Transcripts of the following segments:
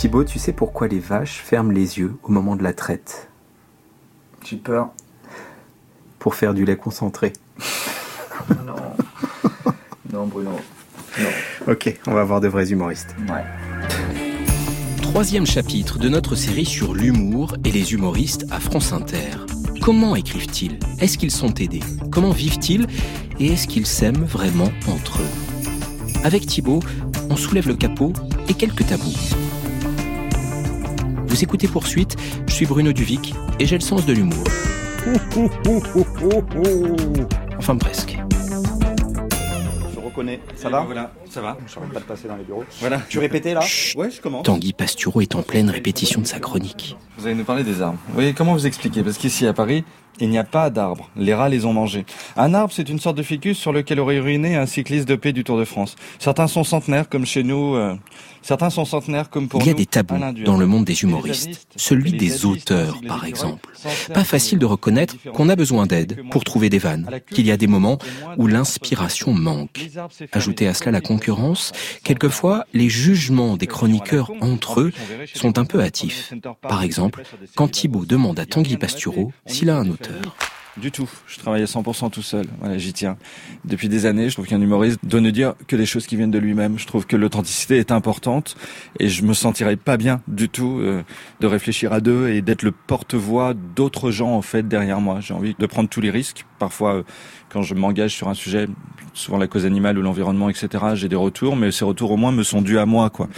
Thibaut, tu sais pourquoi les vaches ferment les yeux au moment de la traite? J'ai peur. Pour faire du lait concentré. non. Non, Bruno. Non. Ok, on va avoir de vrais humoristes. Ouais. Troisième chapitre de notre série sur l'humour et les humoristes à France Inter. Comment écrivent-ils? Est-ce qu'ils sont aidés? Comment vivent-ils? Et est-ce qu'ils s'aiment vraiment entre eux? Avec Thibaut, on soulève le capot et quelques tabous. Vous écoutez Poursuite, je suis Bruno Duvic et j'ai le sens de l'humour. Enfin presque. Je reconnais. Ça va Voilà, ça va. Je ne pas de passer dans les bureaux. Voilà. Tu répétais là Ouais, je commence. Tanguy Pastureau est en pleine répétition de sa chronique. Vous allez nous parler des arbres. Oui, comment vous expliquer Parce qu'ici à Paris, il n'y a pas d'arbres. Les rats les ont mangés. Un arbre, c'est une sorte de ficus sur lequel aurait uriné un cycliste de paix du Tour de France. Certains sont centenaires, comme chez nous. euh, Certains sont centenaires, comme pour Il y a nous, des tabous dans le monde des humoristes. Celui des auteurs, par exemple. Pas facile de reconnaître qu'on a besoin d'aide pour trouver des vannes, qu'il y a des moments où l'inspiration manque. Ajoutez à cela la concurrence, quelquefois les jugements des chroniqueurs entre eux sont un peu hâtifs. Par exemple, quand Thibaut demande à Tanguy Pastureau s'il a un auteur. Du tout. Je travaille à 100% tout seul. Voilà, j'y tiens. Depuis des années, je trouve qu'un humoriste doit ne dire que les choses qui viennent de lui-même. Je trouve que l'authenticité est importante et je me sentirais pas bien du tout euh, de réfléchir à deux et d'être le porte-voix d'autres gens en fait derrière moi. J'ai envie de prendre tous les risques. Parfois, euh, quand je m'engage sur un sujet, souvent la cause animale ou l'environnement, etc., j'ai des retours, mais ces retours au moins me sont dus à moi, quoi.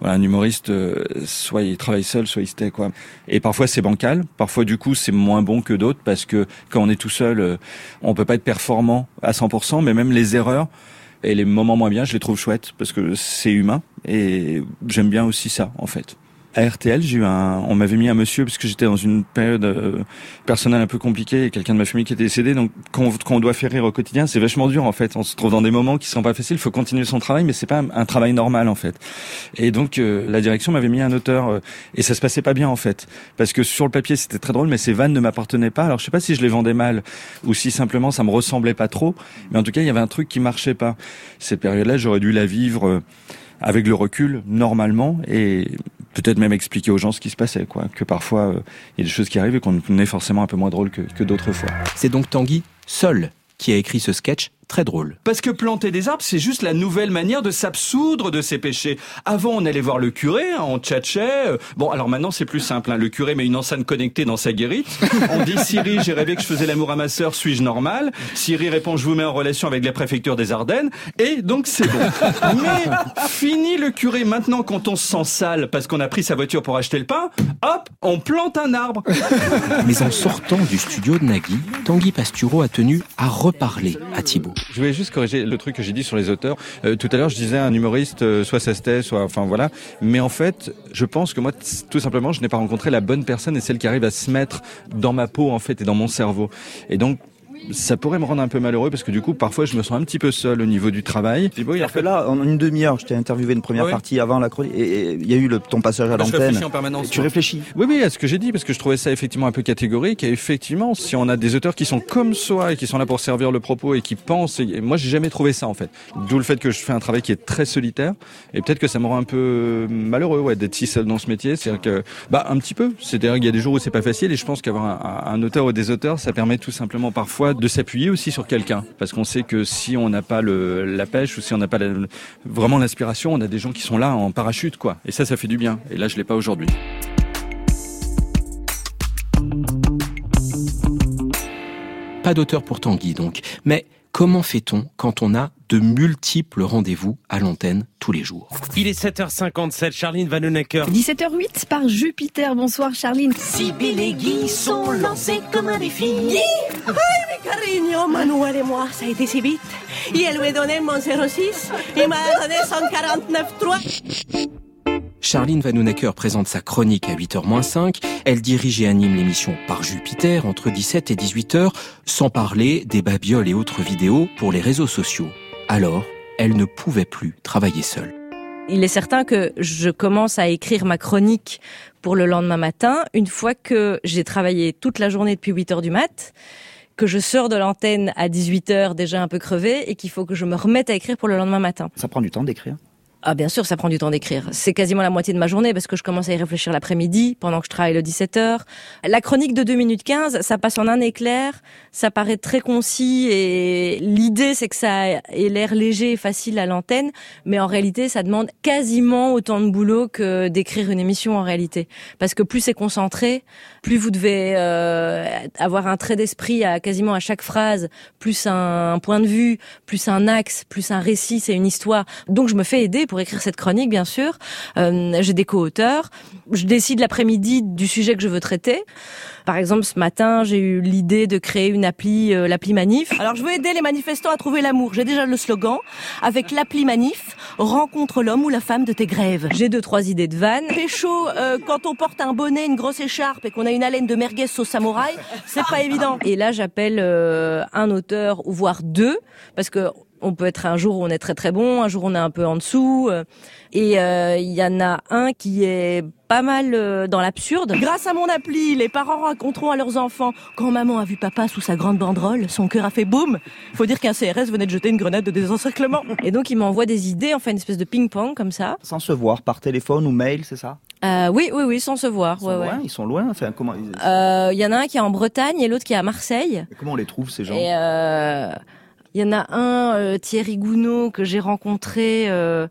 Voilà, un humoriste, euh, soit il travaille seul, soit il se tait, quoi. Et parfois c'est bancal, parfois du coup c'est moins bon que d'autres parce que quand on est tout seul, euh, on peut pas être performant à 100%, mais même les erreurs et les moments moins bien, je les trouve chouettes parce que c'est humain et j'aime bien aussi ça, en fait. À RTL, j'ai eu un, on m'avait mis un monsieur parce que j'étais dans une période euh, personnelle un peu compliquée et quelqu'un de ma famille qui était décédé. Donc, quand on, quand on doit faire rire au quotidien, c'est vachement dur en fait. On se trouve dans des moments qui sont pas faciles. Il faut continuer son travail, mais c'est pas un, travail normal en fait. Et donc, euh, la direction m'avait mis un auteur euh, et ça se passait pas bien en fait, parce que sur le papier c'était très drôle, mais ces vannes ne m'appartenaient pas. Alors, je sais pas si je les vendais mal ou si simplement ça me ressemblait pas trop, mais en tout cas, il y avait un truc qui marchait pas. Cette période-là, j'aurais dû la vivre. euh, avec le recul normalement et peut-être même expliquer aux gens ce qui se passait quoi. Que parfois euh, il y a des choses qui arrivent et qu'on est forcément un peu moins drôle que, que d'autres fois. C'est donc Tanguy, seul, qui a écrit ce sketch très drôle. Parce que planter des arbres, c'est juste la nouvelle manière de s'absoudre de ses péchés. Avant, on allait voir le curé, hein, on tchatchait. euh, Bon, alors maintenant, c'est plus simple. hein. Le curé met une enceinte connectée dans sa guérite. On dit Siri, j'ai rêvé que je faisais l'amour à ma sœur, suis-je normal? Siri répond, je vous mets en relation avec la préfecture des Ardennes. Et donc, c'est bon. Mais fini le curé. Maintenant, quand on se sent sale parce qu'on a pris sa voiture pour acheter le pain, hop, on plante un arbre. Mais en sortant du studio de Nagui, Tanguy Pastureau a tenu à reparler à Thibaut. Je voulais juste corriger le truc que j'ai dit sur les auteurs. Euh, tout à l'heure je disais un humoriste euh, soit ça se tait soit enfin voilà. Mais en fait je pense que moi tout simplement je n'ai pas rencontré la bonne personne et celle qui arrive à se mettre dans ma peau en fait et dans mon cerveau. Et donc ça pourrait me rendre un peu malheureux parce que du coup parfois je me sens un petit peu seul au niveau du travail Thibaut, il a C'est-à-dire que là, en une demi-heure, je t'ai interviewé une première Ouais. partie avant la chronique, et il y a eu le, ton passage à je l'antenne. réfléchis en permanence, Tu moi. réfléchis. Oui, oui, à ce que j'ai dit, parce que je trouvais ça effectivement un peu catégorique. Et effectivement, si on a des auteurs qui sont comme soi et qui sont là pour servir le propos et qui pensent, et et moi j'ai jamais trouvé ça en fait. D'où le fait que je fais un travail qui est très solitaire. Et peut-être que ça me rend un peu malheureux, ouais, d'être si seul dans ce métier. C'est-à-dire que, bah, un petit peu. C'est-à-dire qu'il y a des jours où c'est pas facile. Et je pense qu'avoir un, un auteur ou des auteurs, ça permet tout simplement parfois de s'appuyer aussi sur quelqu'un, parce qu'on sait que si on n'a pas le, la pêche ou si on n'a pas vraiment l'inspiration, on a des gens qui sont là en parachute, quoi. Et ça, ça fait du bien. Et là, je l'ai pas aujourd'hui. Pas d'auteur pour Tanguy donc. Mais comment fait-on quand on a de multiples rendez-vous à l'antenne tous les jours? Il est 7h57, Charline Vanhoenacker. 17h08 par Jupiter. Bonsoir Charline. Sibyl et Guy sont lancés comme un défi. Carigno, Manuel et moi, ça a été si vite. Et elle lui a donné mon 06, il m'a donné son 49.3. Charline Vanhoenacker présente sa chronique à 8h-5. Elle dirige et anime l'émission Par Jupiter entre 17 et 18h, sans parler des babioles et autres vidéos pour les réseaux sociaux. Alors, elle ne pouvait plus travailler seule. Il est certain que je commence à écrire ma chronique pour le lendemain matin, une fois que j'ai travaillé toute la journée depuis 8 heures du mat, que je sors de l'antenne à 18 heures déjà un peu crevée et qu'il faut que je me remette à écrire pour le lendemain matin. Ça prend du temps d'écrire. Ah bien sûr, ça prend du temps d'écrire. C'est quasiment la moitié de ma journée parce que je commence à y réfléchir l'après-midi pendant que je travaille le 17h. La chronique de 2 minutes 15, ça passe en un éclair, ça paraît très concis et l'idée c'est que ça ait l'air léger et facile à l'antenne, mais en réalité ça demande quasiment autant de boulot que d'écrire une émission en réalité. Parce que plus c'est concentré, plus vous devez euh, avoir un trait d'esprit à quasiment à chaque phrase, plus un point de vue, plus un axe, plus un récit, c'est une histoire. Donc je me fais aider pour écrire cette chronique, bien sûr. Euh, j'ai des co-auteurs. Je décide l'après-midi du sujet que je veux traiter. Par exemple, ce matin, j'ai eu l'idée de créer une appli, euh, l'appli Manif. Alors, je veux aider les manifestants à trouver l'amour. J'ai déjà le slogan. Avec l'appli Manif, rencontre l'homme ou la femme de tes grèves. J'ai deux, trois idées de vannes. Pécho, euh, quand on porte un bonnet, une grosse écharpe et qu'on a une haleine de merguez au samouraï, c'est pas évident. Et là, j'appelle euh, un auteur ou voire deux, parce que on peut être un jour où on est très très bon, un jour on est un peu en dessous. euh, Et euh, il y en a un qui est pas mal euh, dans l'absurde. Grâce à mon appli, les parents raconteront à leurs enfants quand maman a vu papa sous sa grande banderole, son cœur a fait boum. Faut dire qu'un CRS venait de jeter une grenade de désencerclement. Et donc il m'envoie des idées, on fait une espèce de ping-pong comme ça. Sans se voir, par téléphone ou mail, c'est ça? Euh, oui, oui, oui, sans se voir. Ils sont ouais, ouais. loin, ils sont loin. Enfin, comment, ils- Euh, Il y en a un qui est en Bretagne et l'autre qui est à Marseille. comment on les trouve ces gens? Et euh, il y en a un, euh, Thierry Gounod, que j'ai rencontré euh,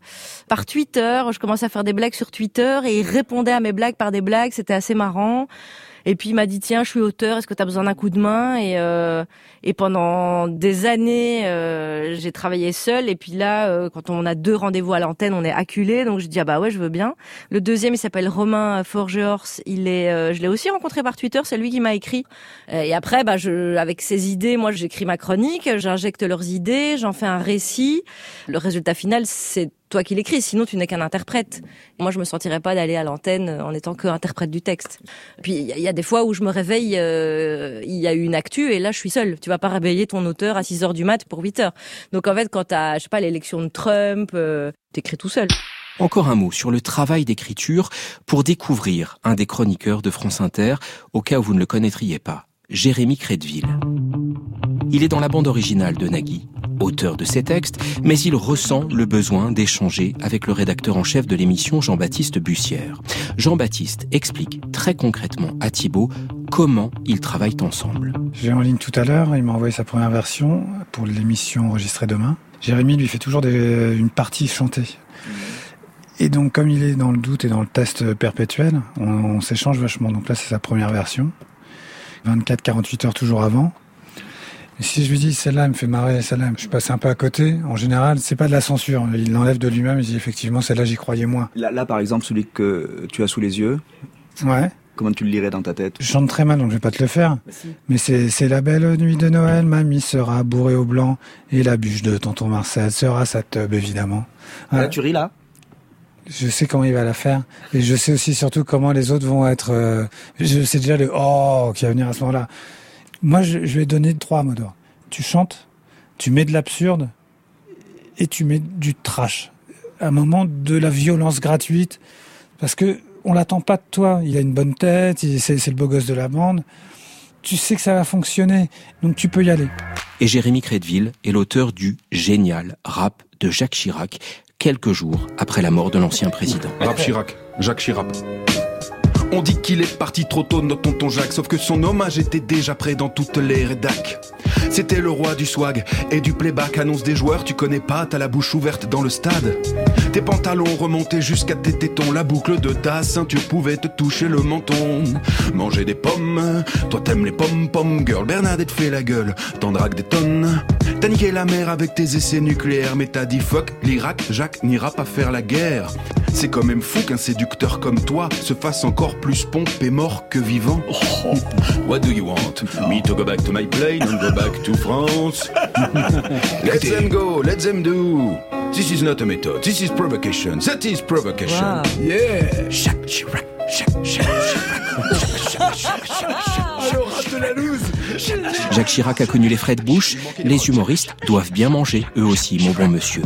par Twitter. Je commençais à faire des blagues sur Twitter et il répondait à mes blagues par des blagues. C'était assez marrant. Et puis il m'a dit tiens, je suis auteur, est-ce que tu as besoin d'un coup de main? Et euh, et pendant des années, euh, j'ai travaillé seule. Et puis là, euh, quand on a deux rendez-vous à l'antenne, on est acculé. Donc je dis ah bah ouais, je veux bien. Le deuxième, il s'appelle Romain Forgehors. Il est, euh, je l'ai aussi rencontré par Twitter. C'est lui qui m'a écrit. Euh, Et après, bah je, avec ses idées, moi j'écris ma chronique, j'injecte leurs idées, j'en fais un récit. Le résultat final, c'est toi qui l'écris. Sinon, tu n'es qu'un interprète. Moi, je me sentirais pas d'aller à l'antenne en étant que interprète du texte. Puis il y, a- il y a des fois où je me réveille, euh, il y a eu une actu et là, je suis seule. Tu vas pas réveiller ton auteur à 6 heures du mat pour 8 heures. Donc en fait, quand t'as, je sais pas, l'élection de Trump, euh, t'écris tout seul. Encore un mot sur le travail d'écriture pour découvrir un des chroniqueurs de France Inter, au cas où vous ne le connaîtriez pas, Jérémy Crédville. Il est dans la bande originale de Nagui, auteur de ces textes, mais il ressent le besoin d'échanger avec le rédacteur en chef de l'émission Jean-Baptiste Bussière. Jean-Baptiste explique très concrètement à Thibault comment ils travaillent ensemble. Je l'ai en ligne tout à l'heure, il m'a envoyé sa première version pour l'émission enregistrée demain. Jérémy lui fait toujours une partie chantée. Et donc comme il est dans le doute et dans le test perpétuel, on, on s'échange vachement. Donc là c'est sa première version. 24-48 heures toujours avant. Et si je lui dis celle-là elle me fait marrer, celle-là je suis passé un peu à côté, en général c'est pas de la censure. Il l'enlève de lui-même, il dit effectivement celle-là j'y croyais moins. là, là, par exemple, celui que tu as sous les yeux, Ouais. comment tu le lirais dans ta tête? Je chante très mal, donc je vais pas te le faire. Mais c'est la belle nuit de Noël, mamie sera bourrée au blanc et la bûche de tonton Marcel sera sa teub évidemment. Là, tu ris là? Je sais comment il va la faire et je sais aussi surtout comment les autres vont être. euh, je sais déjà le oh qui va venir à ce moment-là. Moi, je, je vais donner trois mots d'ordre. Tu chantes, tu mets de l'absurde et tu mets du trash. Un moment de la violence gratuite parce que on l'attend pas de toi. Il a une bonne tête, c'est le beau gosse de la bande. Tu sais que ça va fonctionner, donc tu peux y aller. Et Jérémy Crédville est l'auteur du génial rap de Jacques Chirac, quelques jours après la mort de l'ancien président. Rap Chirac, Jacques Chirac. On dit qu'il est parti trop tôt, notre tonton Jacques, sauf que son hommage était déjà prêt dans toutes les rédacs. C'était le roi du swag et du playback, annonce des joueurs, tu connais pas, t'as la bouche ouverte dans le stade. Tes pantalons remontaient jusqu'à tes tétons, la boucle de ta ceinture pouvait te toucher le menton. Manger des pommes, toi t'aimes les pommes pommes, girl, Bernadette fait la gueule, t'en dragues des tonnes. T'as niqué la mer avec tes essais nucléaires, mais t'as dit fuck l'Irak, Jacques n'ira pas faire la guerre. C'est quand même fou qu'un séducteur comme toi se fasse encore plus pompé mort que vivant. What do you want? Me to go back to my plane and go back to France? let's them go, let them do. This is not a method, this is provocation. That is provocation. Wow. Yeah! Jacques Chirac, Jacques, Jacques Chirac, Jacques Chirac a connu les frais de bouche, les humoristes doivent bien manger, eux aussi, mon bon monsieur.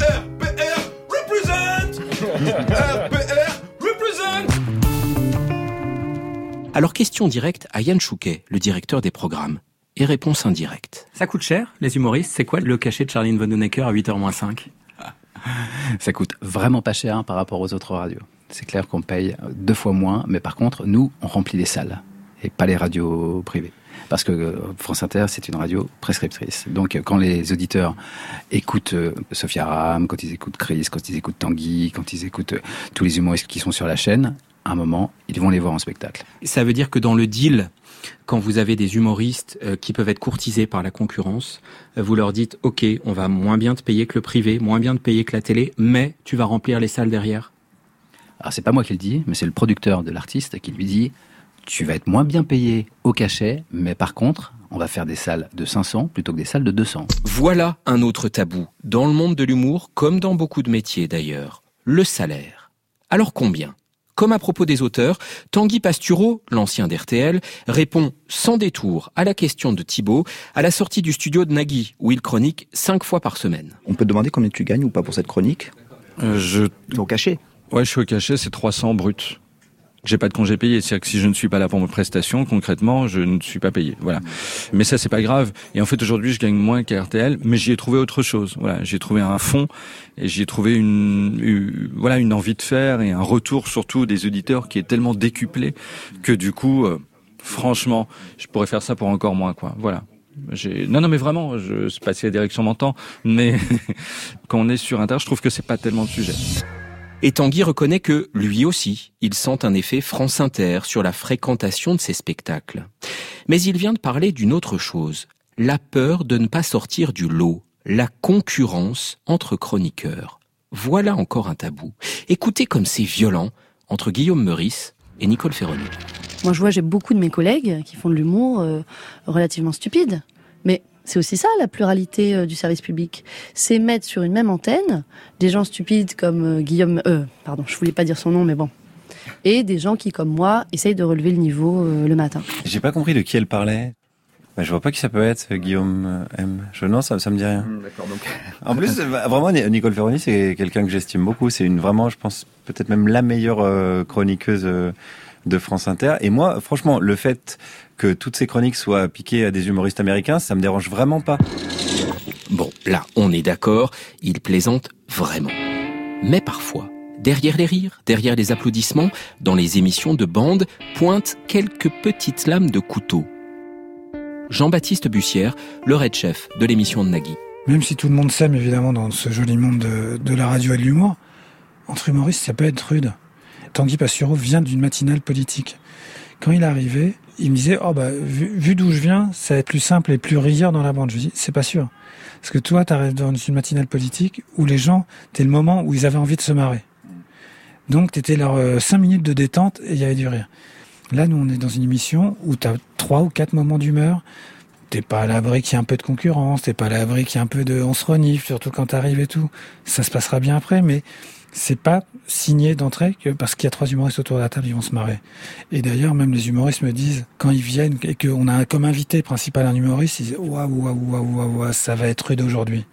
Alors question directe à Yann Chouquet, le directeur des programmes, et réponse indirecte. Ça coûte cher, les humoristes C'est quoi le cachet de Charline Vanhoenacker à 8h moins 5 Ça coûte vraiment pas cher par rapport aux autres radios. C'est clair qu'on paye deux fois moins, mais par contre, nous, on remplit les salles et pas les radios privées. Parce que euh, France Inter, c'est une radio prescriptrice. Donc, quand les auditeurs écoutent euh, Sophia Ram, quand ils écoutent Chris, quand ils écoutent Tanguy, quand ils écoutent euh, tous les humoristes qui sont sur la chaîne, à un moment, ils vont les voir en spectacle. Ça veut dire que dans le deal, quand vous avez des humoristes euh, qui peuvent être courtisés par la concurrence, euh, vous leur dites OK, on va moins bien te payer que le privé, moins bien te payer que la télé, mais tu vas remplir les salles derrière. Alors c'est pas moi qui le dis, mais c'est le producteur de l'artiste qui lui dit tu vas être moins bien payé au cachet, mais par contre, on va faire des salles de 500 plutôt que des salles de 200. Voilà un autre tabou, dans le monde de l'humour, comme dans beaucoup de métiers d'ailleurs, le salaire. Alors combien? Comme à propos des auteurs, Tanguy Pastureau, l'ancien d'RTL, répond sans détour à la question de Thibault à la sortie du studio de Nagui, où il chronique cinq fois par semaine. On peut te demander combien tu gagnes ou pas pour cette chronique? Euh, je... Au cachet Ouais, je suis au cachet, c'est 300 bruts. J'ai pas de congé payé, c'est-à-dire que si je ne suis pas là pour mes prestations, concrètement, je ne suis pas payé. Voilà. Mais ça, c'est pas grave. Et en fait, aujourd'hui, je gagne moins qu'à RTL, mais j'y ai trouvé autre chose. Voilà, j'ai trouvé un fond et j'y ai trouvé une, une- voilà, une envie de faire et un retour surtout des auditeurs qui est tellement décuplé que du coup, euh, franchement, je pourrais faire ça pour encore moins, quoi. Voilà. Non, non, mais vraiment, je sais pas si la direction m'entend, mais quand on est sur Inter, je trouve que c'est pas tellement le sujet. Et Tanguy reconnaît que, lui aussi, il sent un effet France Inter sur la fréquentation de ses spectacles. Mais il vient de parler d'une autre chose, la peur de ne pas sortir du lot, la concurrence entre chroniqueurs. Voilà encore un tabou. Écoutez comme c'est violent entre Guillaume Meurice et Nicole Ferroni. Moi, je vois, j'ai beaucoup de mes collègues qui font de l'humour euh, relativement stupide. Mais c'est aussi ça, la pluralité euh, du service public. C'est mettre sur une même antenne des gens stupides comme euh, Guillaume... Euh, pardon, je voulais pas dire son nom, mais bon. Et des gens qui, comme moi, essayent de relever le niveau euh, le matin. J'ai pas compris de qui elle parlait. Bah, je vois pas qui ça peut être, Guillaume M. Je, non, ça, ça me dit rien. D'accord, donc. En plus, euh, vraiment, Ni- Nicole Ferroni, c'est quelqu'un que j'estime beaucoup. C'est une vraiment, je pense, peut-être même la meilleure euh, chroniqueuse euh, de France Inter. Et moi, franchement, le fait que toutes ces chroniques soient piquées à des humoristes américains, ça me dérange vraiment pas. Bon, là, on est d'accord, il plaisante vraiment. Mais parfois, derrière les rires, derrière les applaudissements, dans les émissions de bande, pointent quelques petites lames de couteau. Jean-Baptiste Bussière, le red chef de l'émission de Nagui. Même si tout le monde s'aime évidemment dans ce joli monde de, de la radio et de l'humour, entre humoristes, ça peut être rude. Tanguy Pastureau vient d'une matinale politique. Quand il est arrivé, il me disait, oh bah, vu, vu d'où je viens, ça va être plus simple et plus rieur dans la bande. Je lui dis, c'est pas sûr. Parce que toi, t'arrives dans une matinale politique où les gens, t'es le moment où ils avaient envie de se marrer. Donc, t'étais leurs euh, cinq minutes de détente et il y avait du rire. Là, nous, on est dans une émission où t'as trois ou quatre moments d'humeur. T'es pas à l'abri qu'il y ait un peu de concurrence, t'es pas à l'abri qu'il y ait un peu de, on se renifle, surtout quand t'arrives et tout. Ça se passera bien après, mais c'est pas signé d'entrée que parce qu'il y a trois humoristes autour de la table, ils vont se marrer. Et d'ailleurs, même les humoristes me disent, quand ils viennent et qu'on a comme invité principal un humoriste, ils disent, waouh, waouh, waouh, waouh, ça va être rude aujourd'hui.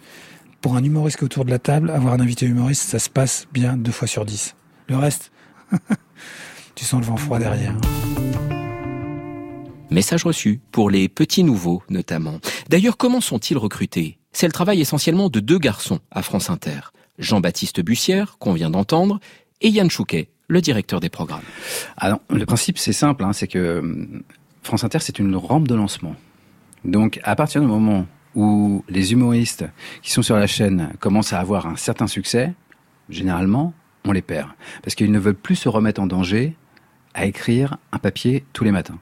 Pour un humoriste autour de la table, avoir un invité humoriste, ça se passe bien deux fois sur dix. Le reste, tu sens le vent froid derrière. Message reçu pour les petits nouveaux notamment. D'ailleurs, comment sont-ils recrutés? C'est le travail essentiellement de deux garçons à France Inter. Jean-Baptiste Bussière, qu'on vient d'entendre, et Yann Chouquet, le directeur des programmes. Ah non, le principe c'est simple, hein, c'est que hum, France Inter c'est une rampe de lancement. Donc à partir du moment où les humoristes qui sont sur la chaîne commencent à avoir un certain succès, généralement on les perd parce qu'ils ne veulent plus se remettre en danger à écrire un papier tous les matins.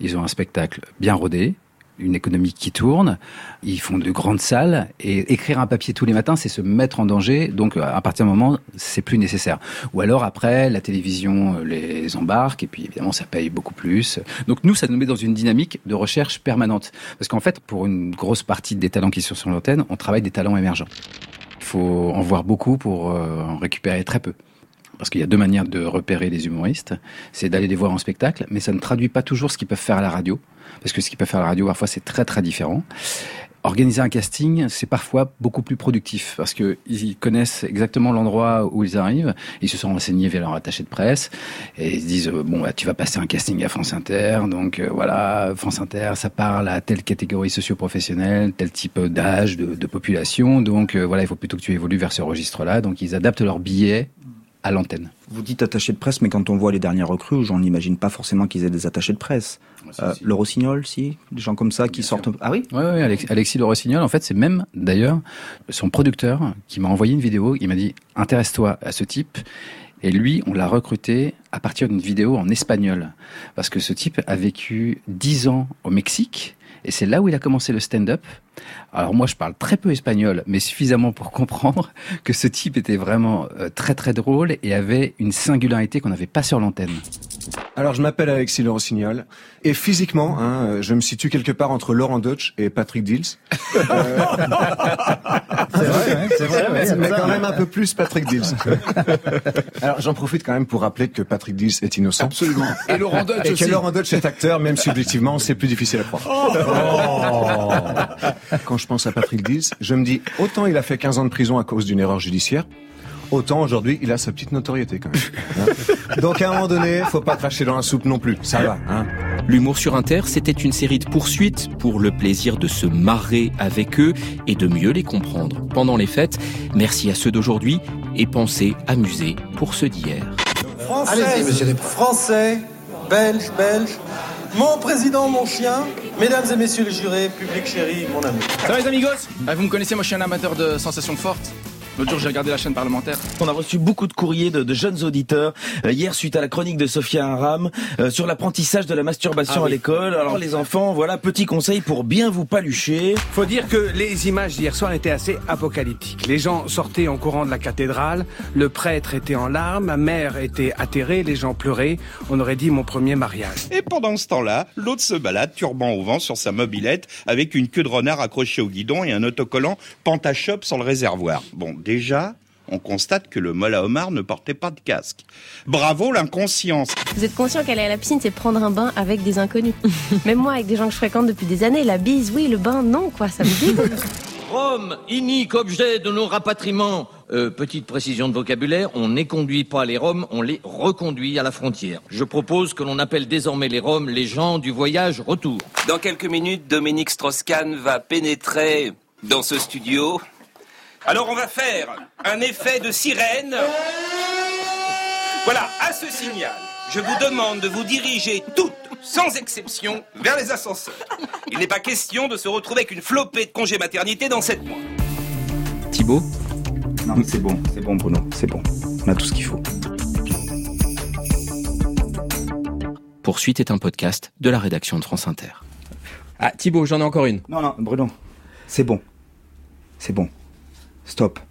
Ils ont un spectacle bien rodé, une économie qui tourne, ils font de grandes salles et écrire un papier tous les matins, c'est se mettre en danger. Donc à partir d'un moment, c'est plus nécessaire. Ou alors après, la télévision euh, les embarque et puis évidemment ça paye beaucoup plus. Donc nous, ça nous met dans une dynamique de recherche permanente. Parce qu'en fait, pour une grosse partie des talents qui sont sur l'antenne, on travaille des talents émergents. Il faut en voir beaucoup pour euh, en récupérer très peu. Parce qu'il y a deux manières de repérer les humoristes. C'est d'aller les voir en spectacle, mais ça ne traduit pas toujours ce qu'ils peuvent faire à la radio. Parce que ce qu'ils peuvent faire à la radio, parfois, c'est très très différent. Organiser un casting, c'est parfois beaucoup plus productif parce que ils connaissent exactement l'endroit où ils arrivent. Ils se sont renseignés via leur attaché de presse et ils se disent euh, bon, bah, tu vas passer un casting à France Inter, donc euh, voilà, France Inter, ça parle à telle catégorie socio-professionnelle, tel type d'âge, de, de population, donc euh, voilà, il faut plutôt que tu évolues vers ce registre-là. Donc ils adaptent leur billet à l'antenne. Vous dites attaché de presse, mais quand on voit les dernières recrues, j'en imagine pas forcément qu'ils aient des attachés de presse. Euh, le Rossignol, si Des gens comme ça qui sortent... Ah oui Oui, ouais, Alex- Alexis Le Rossignol, en fait, c'est même d'ailleurs son producteur qui m'a envoyé une vidéo. Il m'a dit intéresse-toi à ce type. Et lui, on l'a recruté à partir d'une vidéo en espagnol. Parce que ce type a vécu 10 ans au Mexique. Et c'est là où il a commencé le stand-up. Alors moi, je parle très peu espagnol, mais suffisamment pour comprendre que ce type était vraiment euh, très très drôle et avait une singularité qu'on n'avait pas sur l'antenne. Alors, je m'appelle Alexis Le Rossignol. Et physiquement, hein, euh, je me situe quelque part entre Laurent Deutsch et Patrick Dills. Euh, c'est vrai, c'est vrai, mais, mais quand même un peu plus Patrick Dills. Alors, j'en profite quand même pour rappeler que Patrick Dills est innocent. Absolument. Et Laurent Deutsch Et aussi. que Laurent Deutsch est acteur, même subjectivement, c'est plus difficile à croire. Quand je pense à Patrick Dills, je me dis, autant il a fait 15 ans de prison à cause d'une erreur judiciaire, autant aujourd'hui, il a sa petite notoriété quand même. hein. Donc à un moment donné, faut pas cracher dans la soupe non plus. Ça va, hein. L'humour sur Inter, c'était une série de poursuites pour le plaisir de se marrer avec eux et de mieux les comprendre pendant les fêtes. Merci à ceux d'aujourd'hui et pensez amuser pour ceux d'hier. Allez-y, monsieur Desproges. Français, belge, belge, mon président, mon chien, mesdames et messieurs les jurés, public chéri, mon ami. Ça va les amigos? Ah, Vous me connaissez, moi je suis un amateur de sensations fortes. L'autre jour j'ai regardé la chaîne parlementaire. On a reçu beaucoup de courriers de, de jeunes auditeurs euh, hier suite à la chronique de Sophia Aram euh, sur l'apprentissage de la masturbation Ah à oui. l'école. Alors les enfants, voilà petit conseil pour bien vous palucher. Faut dire que les images d'hier soir étaient assez apocalyptiques. Les gens sortaient en courant de la cathédrale, le prêtre était en larmes, ma mère était atterrée, les gens pleuraient. On aurait dit mon premier mariage. Et pendant ce temps-là, l'autre se balade, turban au vent, sur sa mobilette, avec une queue de renard accrochée au guidon et un autocollant Pantashop sur le réservoir. Bon, déjà, on constate que le mola homard ne portait pas de casque. Bravo l'inconscience Vous êtes conscient qu'aller à la piscine, c'est prendre un bain avec des inconnus. Même moi, avec des gens que je fréquente depuis des années, la bise, oui, le bain, non, quoi, ça me dégoûte. Rome, inique objet de nos rapatriements. Euh, petite précision de vocabulaire, on n'éconduit pas les Roms, on les reconduit à la frontière. Je propose que l'on appelle désormais les Roms les gens du voyage retour. Dans quelques minutes, Dominique Strauss-Kahn va pénétrer dans ce studio. Alors on va faire un effet de sirène. Voilà, à ce signal, je vous demande de vous diriger toutes, sans exception, vers les ascenseurs. Il n'est pas question de se retrouver avec une flopée de congés maternité dans sept mois. Thibaut Non, mais c'est bon, c'est bon Bruno, c'est bon. On a tout ce qu'il faut. Poursuite est un podcast de la rédaction de France Inter. Ah, Thibaut, j'en ai encore une. Non, non, Bruno, c'est bon. C'est bon. Stop.